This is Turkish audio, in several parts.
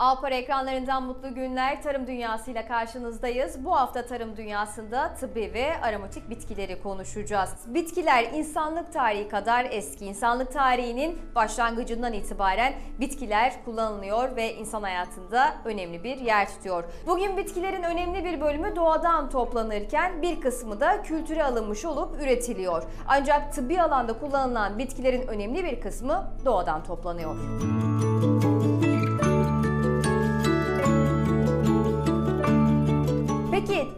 Alpar ekranlarından mutlu günler tarım dünyasıyla karşınızdayız. Bu hafta tarım dünyasında tıbbi ve aromatik bitkileri konuşacağız. Bitkiler insanlık tarihi kadar eski. İnsanlık tarihinin başlangıcından itibaren bitkiler kullanılıyor ve insan hayatında önemli bir yer tutuyor. Bugün bitkilerin önemli bir bölümü doğadan toplanırken bir kısmı da kültüre alınmış olup üretiliyor. Ancak tıbbi alanda kullanılan bitkilerin önemli bir kısmı doğadan toplanıyor. Peki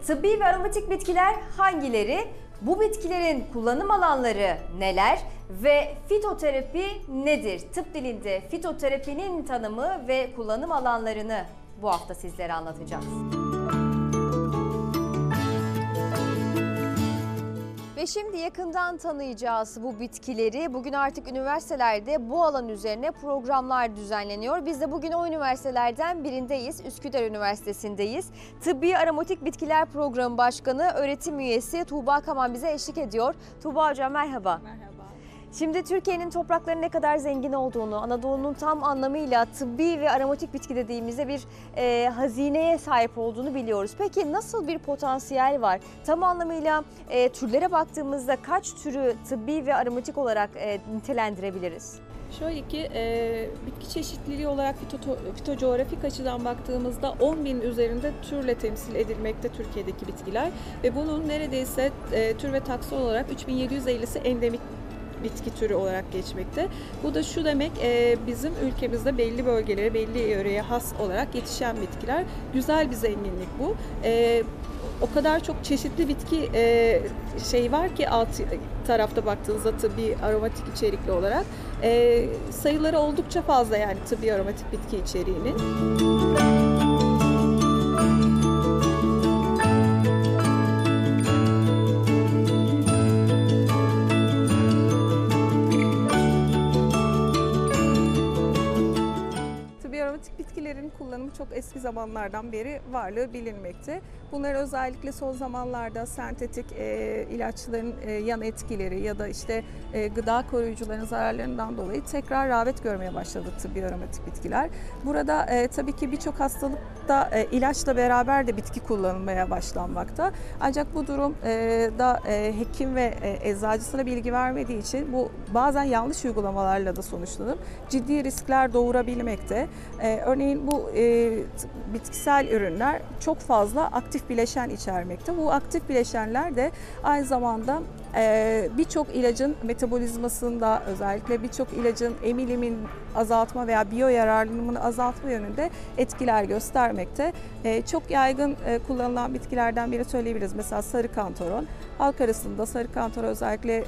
tıbbi ve aromatik bitkiler hangileri? Bu bitkilerin kullanım alanları neler ve fitoterapi nedir? Tıp dilinde fitoterapinin tanımı ve kullanım alanlarını bu hafta sizlere anlatacağız. Ve şimdi yakından tanıyacağız bu bitkileri. Bugün artık üniversitelerde bu alan üzerine programlar düzenleniyor. Biz de bugün o üniversitelerden birindeyiz. Üsküdar Üniversitesi'ndeyiz. Tıbbi Aromatik Bitkiler Programı Başkanı, öğretim üyesi Tuğba Kaman bize eşlik ediyor. Tuğba Hocam merhaba. Merhaba. Şimdi Türkiye'nin topraklarının ne kadar zengin olduğunu, Anadolu'nun tam anlamıyla tıbbi ve aromatik bitki dediğimizde bir e, hazineye sahip olduğunu biliyoruz. Peki nasıl bir potansiyel var? Tam anlamıyla e, türlere baktığımızda kaç türü tıbbi ve aromatik olarak e, nitelendirebiliriz? Şöyle ki e, bitki çeşitliliği olarak fito, açıdan baktığımızda 10 bin üzerinde türle temsil edilmekte Türkiye'deki bitkiler ve bunun neredeyse e, tür ve taksı olarak 3750'si endemik bitki türü olarak geçmekte. Bu da şu demek e, bizim ülkemizde belli bölgelere, belli yöreye has olarak yetişen bitkiler. Güzel bir zenginlik bu. E, o kadar çok çeşitli bitki e, şey var ki alt tarafta baktığınızda tıbbi aromatik içerikli olarak e, sayıları oldukça fazla yani tıbbi aromatik bitki içeriğinin. Tıbbi eski zamanlardan beri varlığı bilinmekte. Bunlar özellikle son zamanlarda sentetik e, ilaçların e, yan etkileri ya da işte e, gıda koruyucuların zararlarından dolayı tekrar rağbet görmeye başladı tıbbi aromatik bitkiler. Burada e, tabii ki birçok hastalıkta e, ilaçla beraber de bitki kullanılmaya başlanmakta. Ancak bu durum e, da e, hekim ve e, eczacısına bilgi vermediği için bu bazen yanlış uygulamalarla da sonuçlanıp ciddi riskler doğurabilmekte. E, örneğin bu e, bitkisel ürünler çok fazla aktif bileşen içermekte. Bu aktif bileşenler de aynı zamanda e, birçok ilacın metabolizmasında özellikle birçok ilacın emilimin azaltma veya biyo yararlanımını azaltma yönünde etkiler göstermekte. E, çok yaygın e, kullanılan bitkilerden biri söyleyebiliriz. Mesela sarı kantaron. Halk arasında sarı kantaron özellikle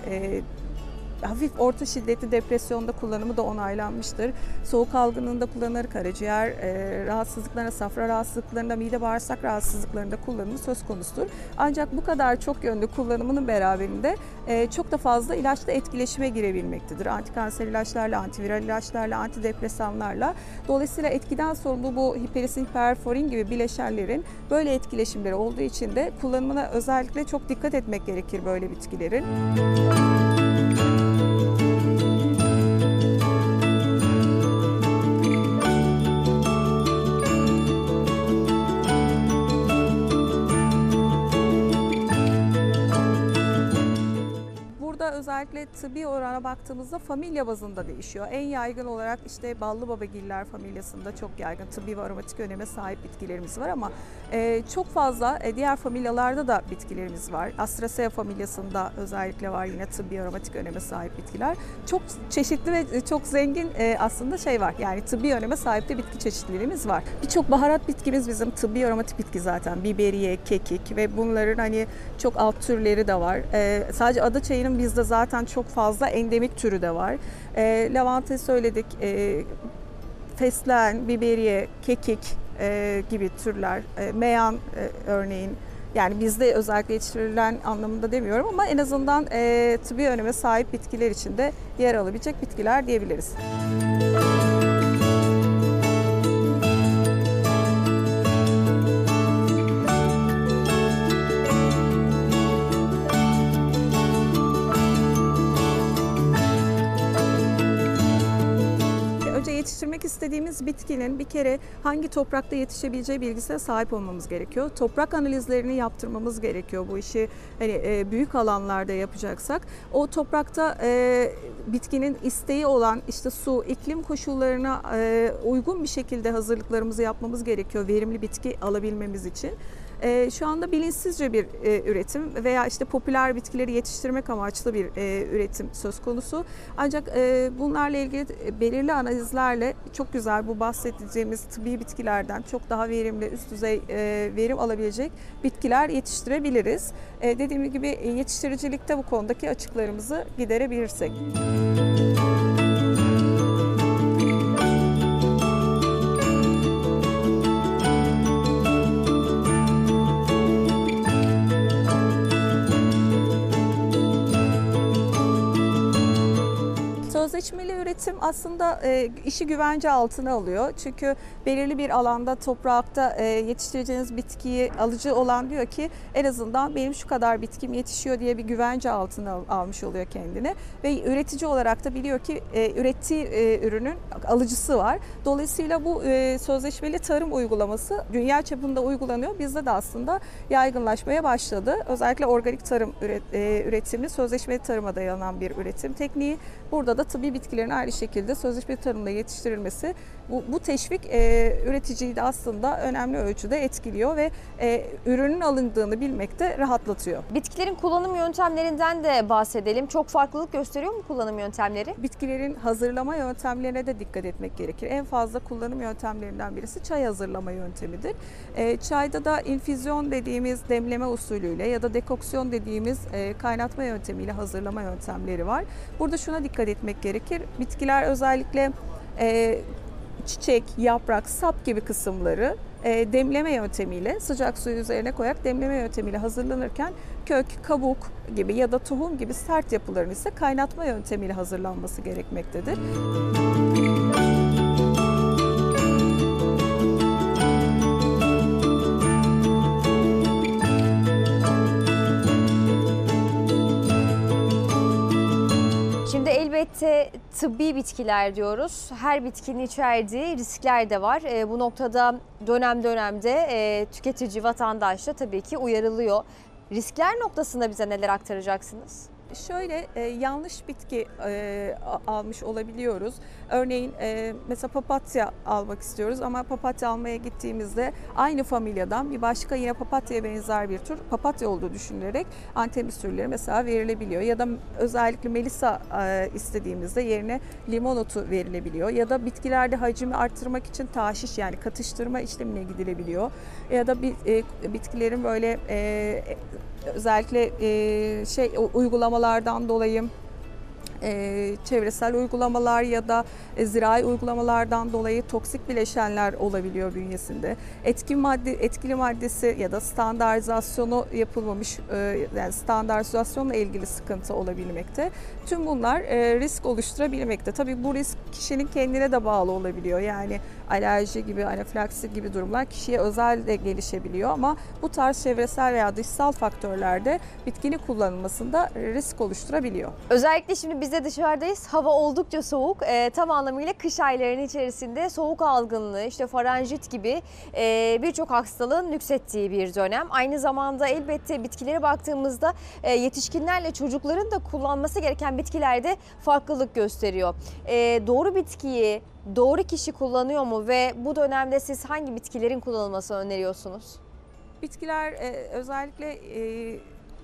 hafif orta şiddetli depresyonda kullanımı da onaylanmıştır. Soğuk algınlığında kullanılır, karaciğer e, rahatsızlıklarında, safra rahatsızlıklarında, mide bağırsak rahatsızlıklarında kullanımı söz konusudur. Ancak bu kadar çok yönlü kullanımının beraberinde e, çok da fazla ilaçla etkileşime girebilmektedir. Antikanser ilaçlarla, antiviral ilaçlarla, antidepresanlarla. Dolayısıyla etkiden sorumlu bu hiperisin, hiperforin gibi bileşenlerin böyle etkileşimleri olduğu için de kullanımına özellikle çok dikkat etmek gerekir böyle bitkilerin. Burada özellikle tıbbi orana baktığımızda familya bazında değişiyor. En yaygın olarak işte ballı babagiller familyasında çok yaygın tıbbi ve aromatik öneme sahip bitkilerimiz var ama e, çok fazla e, diğer familyalarda da bitkilerimiz var. Astracea familyasında özellikle var yine tıbbi aromatik öneme sahip bitkiler. Çok çeşitli ve çok zengin e, aslında şey var. Yani tıbbi öneme sahip de bitki çeşitliliğimiz var. Birçok baharat bitkimiz bizim tıbbi aromatik bitki zaten. Biberiye, kekik ve bunların hani çok alt türleri de var. E, sadece ada çayının bizde zaten çok fazla endemik türü de var. E, lavanta söyledik. E, fesleğen, biberiye, kekik e, gibi türler, e, meyan e, örneğin yani bizde özellikle yetiştirilen anlamında demiyorum ama en azından e, tıbbi öneme sahip bitkiler içinde yer alabilecek bitkiler diyebiliriz. Önce yetiştirmek istediğimiz bitkinin bir kere hangi toprakta yetişebileceği bilgisine sahip olmamız gerekiyor. Toprak analizlerini yaptırmamız gerekiyor bu işi hani e, büyük alanlarda yapacaksak. O toprakta e, bitkinin isteği olan işte su, iklim koşullarına e, uygun bir şekilde hazırlıklarımızı yapmamız gerekiyor verimli bitki alabilmemiz için. E, şu anda bilinçsizce bir e, üretim veya işte popüler bitkileri yetiştirmek amaçlı bir e, üretim söz konusu. Ancak e, bunlarla ilgili belirli analizlerle çok güzel bu bahsedeceğimiz tıbbi bitkilerden çok daha verimli, üst düzey e, verim alabilecek bitkiler yetiştirebiliriz. E, dediğim gibi e, yetiştiricilikte bu konudaki açıklarımızı giderebilirsek. Sözleşmeli üretim aslında e, işi güvence altına alıyor. Çünkü belirli bir alanda toprakta e, yetiştireceğiniz bitkiyi alıcı olan diyor ki en azından benim şu kadar bitkim yetişiyor diye bir güvence altına al- almış oluyor kendine. Ve üretici olarak da biliyor ki e, ürettiği e, ürünün alıcısı var. Dolayısıyla bu e, sözleşmeli tarım uygulaması dünya çapında uygulanıyor. Bizde de aslında yaygınlaşmaya başladı. Özellikle organik tarım üret- e, üretimi sözleşmeli tarıma dayanan bir üretim tekniği. Burada da tıbbi bitkilerin aynı şekilde sözleşmeli tarımda yetiştirilmesi bu, bu teşvik e, üreticiyi de aslında önemli ölçüde etkiliyor ve e, ürünün alındığını bilmek de rahatlatıyor. Bitkilerin kullanım yöntemlerinden de bahsedelim. Çok farklılık gösteriyor mu kullanım yöntemleri? Bitkilerin hazırlama yöntemlerine de dikkat etmek gerekir. En fazla kullanım yöntemlerinden birisi çay hazırlama yöntemidir. E, çayda da infüzyon dediğimiz demleme usulüyle ya da dekoksiyon dediğimiz e, kaynatma yöntemiyle hazırlama yöntemleri var. Burada şuna dikkat etmek gerekir. Bitkiler özellikle e, çiçek, yaprak, sap gibi kısımları e, demleme yöntemiyle sıcak suyu üzerine koyarak demleme yöntemiyle hazırlanırken kök, kabuk gibi ya da tohum gibi sert yapıların ise kaynatma yöntemiyle hazırlanması gerekmektedir. Şimdi tıbbi bitkiler diyoruz. Her bitkinin içerdiği riskler de var. E, bu noktada dönem dönemde e, tüketici, vatandaş da tabii ki uyarılıyor. Riskler noktasında bize neler aktaracaksınız? Şöyle e, yanlış bitki e, almış olabiliyoruz. Örneğin e, mesela papatya almak istiyoruz ama papatya almaya gittiğimizde aynı familyadan bir başka yine papatyaya benzer bir tür papatya olduğu düşünülerek antemis türleri mesela verilebiliyor. Ya da özellikle melisa e, istediğimizde yerine limon otu verilebiliyor. Ya da bitkilerde hacmi arttırmak için taşiş yani katıştırma işlemine gidilebiliyor. Ya da bir, e, bitkilerin böyle e, özellikle e, şey uygulamalardan dolayı e, çevresel uygulamalar ya da e, zirai uygulamalardan dolayı toksik bileşenler olabiliyor bünyesinde. Etki madde etkili maddesi ya da standartizasyonu yapılmamış e, yani standartizasyonla ilgili sıkıntı olabilmekte. Tüm bunlar e, risk oluşturabilmekte. Tabii bu risk kişinin kendine de bağlı olabiliyor. Yani alerji gibi, anafilaksi gibi durumlar kişiye özel de gelişebiliyor ama bu tarz çevresel veya dışsal faktörlerde bitkinin kullanılmasında risk oluşturabiliyor. Özellikle şimdi biz de dışarıdayız. Hava oldukça soğuk. Ee, tam anlamıyla kış aylarının içerisinde soğuk algınlığı, işte faranjit gibi e, birçok hastalığın nüksettiği bir dönem. Aynı zamanda elbette bitkilere baktığımızda e, yetişkinlerle çocukların da kullanması gereken bitkilerde farklılık gösteriyor. E, doğru bitkiyi doğru kişi kullanıyor mu ve bu dönemde siz hangi bitkilerin kullanılmasını öneriyorsunuz? Bitkiler e, özellikle e,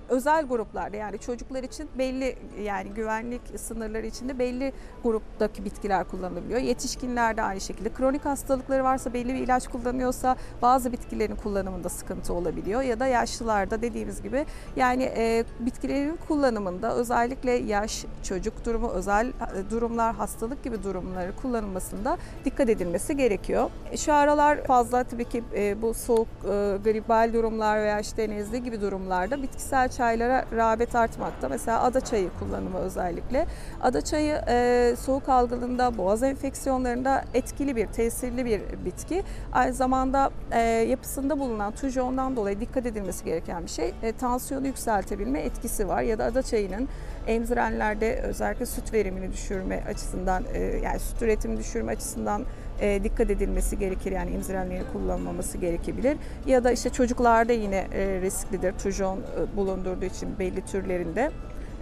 özel gruplarda yani çocuklar için belli yani güvenlik sınırları içinde belli gruptaki bitkiler kullanılabiliyor. Yetişkinlerde aynı şekilde kronik hastalıkları varsa belli bir ilaç kullanıyorsa bazı bitkilerin kullanımında sıkıntı olabiliyor ya da yaşlılarda dediğimiz gibi yani e, bitkilerin kullanımında özellikle yaş, çocuk durumu, özel e, durumlar, hastalık gibi durumları kullanılmasında dikkat edilmesi gerekiyor. E, Şu aralar fazla tabii ki e, bu soğuk e, gribal durumlar veya işte nezle gibi durumlarda bitkisel çaylara rağbet artmakta. Mesela ada çayı kullanımı özellikle. Ada çayı e, soğuk algınlığında, boğaz enfeksiyonlarında etkili bir, tesirli bir bitki. Aynı zamanda e, yapısında bulunan tujondan dolayı dikkat edilmesi gereken bir şey. E, tansiyonu yükseltebilme etkisi var ya da ada çayının emzirenlerde özellikle süt verimini düşürme açısından e, yani süt üretimini düşürme açısından e, dikkat edilmesi gerekir. Yani emzirenlerin kullanılmaması gerekebilir. Ya da işte çocuklarda yine e, risklidir. Tujon e, bulundurduğu için belli türlerinde.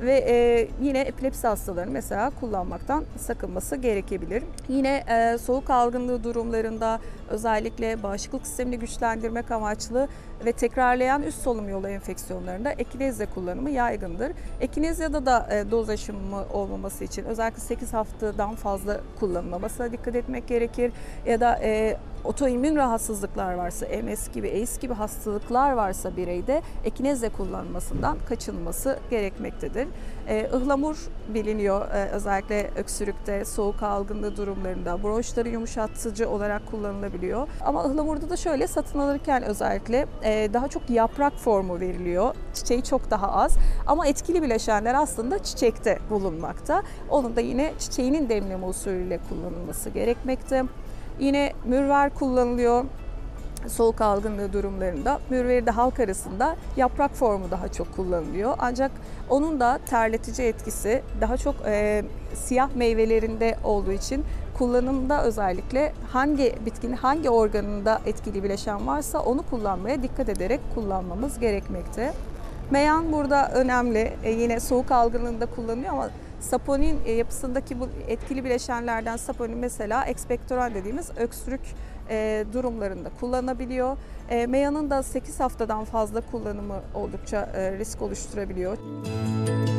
Ve e, yine epilepsi hastalarının mesela kullanmaktan sakınması gerekebilir. Yine e, soğuk algınlığı durumlarında özellikle bağışıklık sistemini güçlendirmek amaçlı ve tekrarlayan üst solunum yolu enfeksiyonlarında ekinezya kullanımı yaygındır. Ekinezyada da e, doz aşımı olmaması için özellikle 8 haftadan fazla kullanılmamasına dikkat etmek gerekir. Ya da e, otoimmün rahatsızlıklar varsa, MS gibi, AIDS gibi hastalıklar varsa bireyde ekinezya kullanılmasından kaçınılması gerekmektedir. E, ıhlamur biliniyor e, özellikle öksürükte, soğuk algınlığı durumlarında, bronşları yumuşatıcı olarak kullanılabiliyor. Ama ıhlamurda da şöyle satın alırken özellikle e, daha çok yaprak formu veriliyor. Çiçeği çok daha az ama etkili bileşenler aslında çiçekte bulunmakta. Onun da yine çiçeğinin demleme usulüyle kullanılması gerekmekte. Yine mürver kullanılıyor soğuk algınlığı durumlarında. Mürveri de halk arasında yaprak formu daha çok kullanılıyor. Ancak onun da terletici etkisi daha çok e, siyah meyvelerinde olduğu için kullanımda özellikle hangi bitkinin hangi organında etkili bileşen varsa onu kullanmaya dikkat ederek kullanmamız gerekmekte. Meyan burada önemli. E, yine soğuk algınlığında kullanılıyor ama saponin e, yapısındaki bu etkili bileşenlerden saponin mesela ekspektoral dediğimiz öksürük e, durumlarında kullanılabiliyor. E, meyanın da 8 haftadan fazla kullanımı oldukça risk oluşturabiliyor. Meyanda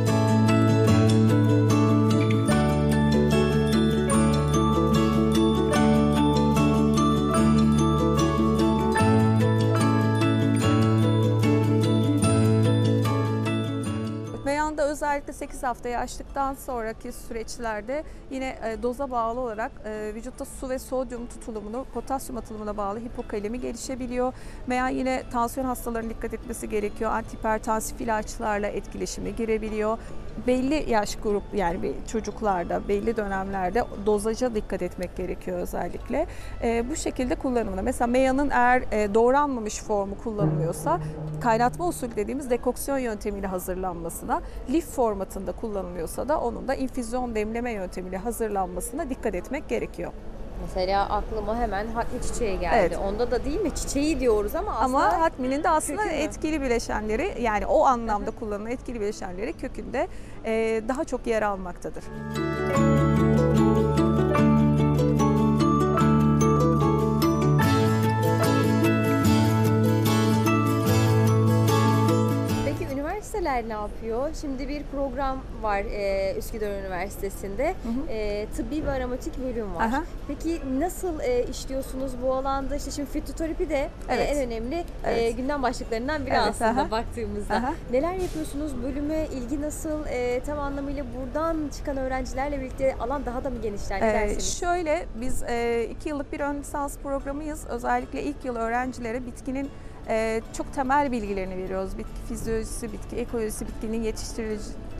özellikle 8 haftayı aştıktan sonraki süreçlerde yine e, doza bağlı olarak e, vücutta su ve sodyum tutulumunu potasyum atılımına bağlı hipokalemi gelişebiliyor. Meyan yine tansiyon hastalarının dikkat etmesi gerekiyor. Antihipertansif ilaçlarla etkileşime girebiliyor. Belli yaş grup yani bir çocuklarda belli dönemlerde dozaja dikkat etmek gerekiyor özellikle. E, bu şekilde kullanımına. Mesela meyanın eğer e, doğranmamış formu kullanılıyorsa kaynatma usulü dediğimiz dekoksiyon yöntemiyle hazırlanmasına, lif formatında kullanılıyorsa da onun da infüzyon demleme yöntemiyle hazırlanmasına dikkat etmek gerekiyor. Mesela aklıma hemen hatmi çiçeği geldi. Evet. Onda da değil mi? Çiçeği diyoruz ama aslında Ama hatminin de aslında kökü mü? etkili bileşenleri yani o anlamda kullanılan etkili bileşenleri kökünde e, daha çok yer almaktadır. Peki üniversiteler ne yapıyor? Şimdi bir program var e, Üsküdar Üniversitesi'nde. hı. E, tıbbi ve aromatik bölüm var. Aha. Peki nasıl e, işliyorsunuz bu alanda? İşte şimdi fitoterapi de e, Evet. en önemli e, Evet. gündem başlıklarından biri Evet, aslında aha. baktığımızda. Aha. Neler yapıyorsunuz? Bölüme ilgi nasıl? E, tam anlamıyla buradan çıkan öğrencilerle birlikte alan daha da mı genişler? Ee, şöyle biz e, iki yıllık bir ön lisans programıyız. Özellikle ilk yıl öğrencilere bitkinin e, çok temel bilgilerini veriyoruz. Bitki fizyolojisi, bitki ekolojisi, bitkinin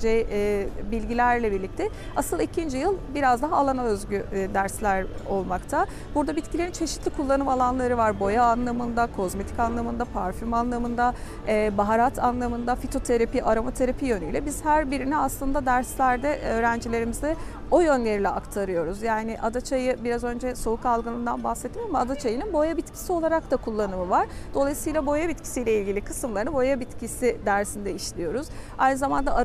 yetiştirileceği e, bilgilerle birlikte. Asıl ikinci yıl biraz daha alana özgü e, dersler olmakta. Burada bitkilerin çeşitli kullanım alanları var. Boya anlamında, kozmetik anlamında, parfüm anlamında, e, baharat anlamında, fitoterapi, aromaterapi yönüyle biz her birini aslında derslerde öğrencilerimize o yönleriyle aktarıyoruz. Yani adaçayı biraz önce soğuk algınlığından bahsettim ama adaçayının boya bitkisi olarak da kullanımı var. Dolayısıyla boya bitkisiyle ilgili kısımlarını boya bitkisi dersinde işliyoruz. Aynı zamanda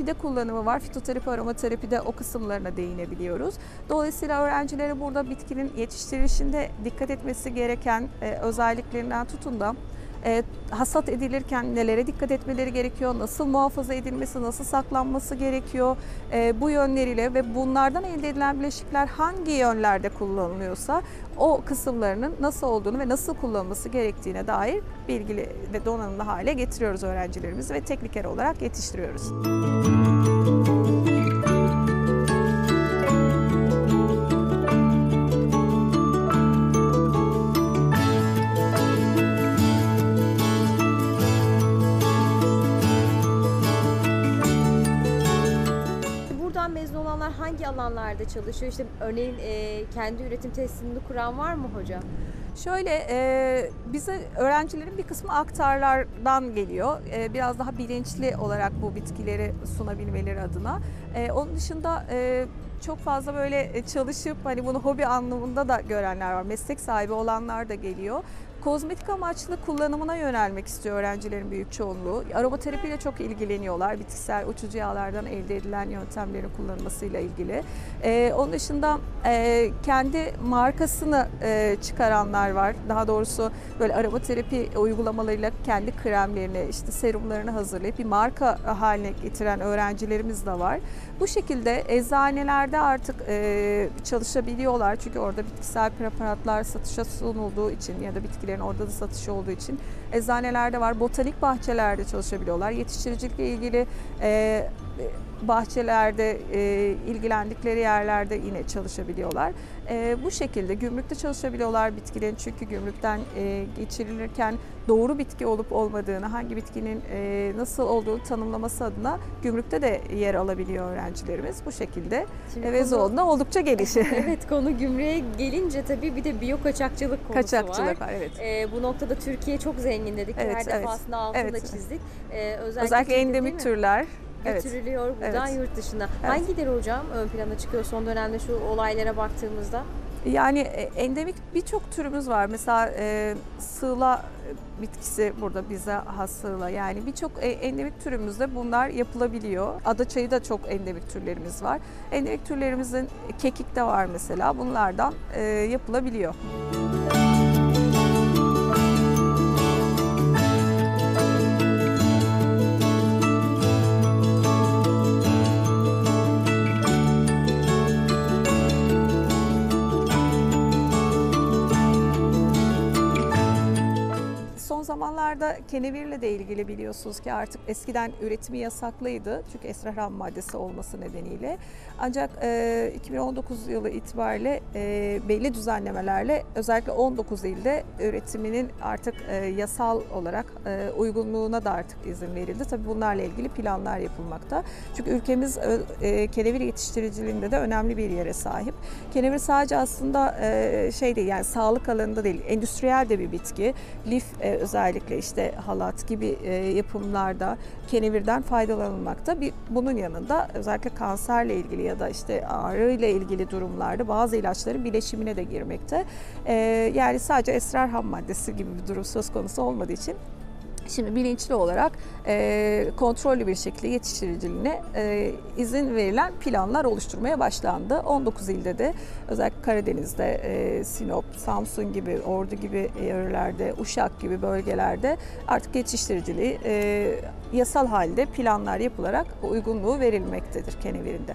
aromaterapide kullanımı var. Fitoterapi, aromaterapide o kısımlarına değinebiliyoruz. Dolayısıyla öğrencilere burada bitkinin yetiştirilişinde dikkat etmesi gereken e, özelliklerinden tutun da e, hasat edilirken nelere dikkat etmeleri gerekiyor, nasıl muhafaza edilmesi, nasıl saklanması gerekiyor e, bu yönleriyle ve bunlardan elde edilen bileşikler hangi yönlerde kullanılıyorsa o kısımlarının nasıl olduğunu ve nasıl kullanılması gerektiğine dair bilgili ve donanımlı hale getiriyoruz öğrencilerimizi ve tekniker olarak yetiştiriyoruz. Buradan alanlarda çalışıyor? İşte örneğin e, kendi üretim tesisini kuran var mı hocam? Şöyle e, bize öğrencilerin bir kısmı aktarlardan geliyor. E, biraz daha bilinçli olarak bu bitkileri sunabilmeleri adına. E, onun dışında e, çok fazla böyle çalışıp hani bunu hobi anlamında da görenler var. Meslek sahibi olanlar da geliyor. Kozmetik amaçlı kullanımına yönelmek istiyor öğrencilerin büyük çoğunluğu. Aromaterapiyle çok ilgileniyorlar. Bitkisel uçucu yağlardan elde edilen yöntemlerin kullanılmasıyla ilgili. Ee, onun dışında e, kendi markasını e, çıkaranlar var. Daha doğrusu böyle aromaterapi uygulamalarıyla kendi kremlerini, işte serumlarını hazırlayıp bir marka haline getiren öğrencilerimiz de var. Bu şekilde eczanelerde artık e, çalışabiliyorlar. Çünkü orada bitkisel preparatlar satışa sunulduğu için ya da bitkilerin orada da satışı olduğu için eczanelerde var. Botanik bahçelerde çalışabiliyorlar. Yetiştiricilikle ilgili e, bahçelerde e, ilgilendikleri yerlerde yine çalışabiliyorlar. E, bu şekilde gümrükte çalışabiliyorlar bitkilerin çünkü gümrükten e, geçirilirken doğru bitki olup olmadığını, hangi bitkinin e, nasıl olduğunu tanımlaması adına gümrükte de yer alabiliyor öğrencilerimiz. Bu şekilde Şimdi ve konu- Zoğlu'na oldukça geniş. Evet konu gümrüğe gelince tabii bir de biyo kaçakçılık konusu Kaçakçılık var. var evet. Ee, bu noktada Türkiye çok zengin dedik. Evet, Her evet. defasında altını Evet. çizdik. Ee, özellikle, Özellikle endemik mi? türler. Evet. götürülüyor buradan Evet. yurt dışına. Evet. Hangileri hocam ön plana çıkıyor son dönemde şu olaylara baktığımızda? Yani e, endemik birçok türümüz var. Mesela e, sığla bitkisi burada bize has sığla. Yani birçok e, endemik türümüzde bunlar yapılabiliyor. Adaçayı da çok endemik türlerimiz var. Endemik türlerimizin kekik de var mesela. Bunlardan e, yapılabiliyor. Son zamanlarda kenevirle de ilgili biliyorsunuz ki artık eskiden üretimi yasaklıydı. Çünkü esrar ham maddesi olması nedeniyle. Ancak e, 2019 yılı itibariyle e, belli düzenlemelerle özellikle 19 ilde üretiminin artık e, yasal olarak e, uygunluğuna da artık izin verildi. Tabii bunlarla ilgili planlar yapılmakta. Çünkü ülkemiz ö- e, kenevir yetiştiriciliğinde de önemli bir yere sahip. Kenevir sadece aslında e, şey değil yani sağlık alanında değil, endüstriyel de bir bitki. Lif e, özellikle işte halat gibi e, yapımlarda kenevirden faydalanılmakta. Bir, bunun yanında özellikle kanserle ilgili ya da işte ağrı ile ilgili durumlarda bazı ilaçların bileşimine de girmekte. E, yani sadece esrar ham maddesi gibi bir durum söz konusu olmadığı için Şimdi bilinçli olarak e, kontrollü bir şekilde yetiştiriciliğine e, izin verilen planlar oluşturmaya başlandı. 19 ilde de özellikle Karadeniz'de, e, Sinop, Samsun gibi, Ordu gibi yerlerde, Uşak gibi bölgelerde artık yetiştiriciliği e, yasal halde planlar yapılarak uygunluğu verilmektedir kenevirinde.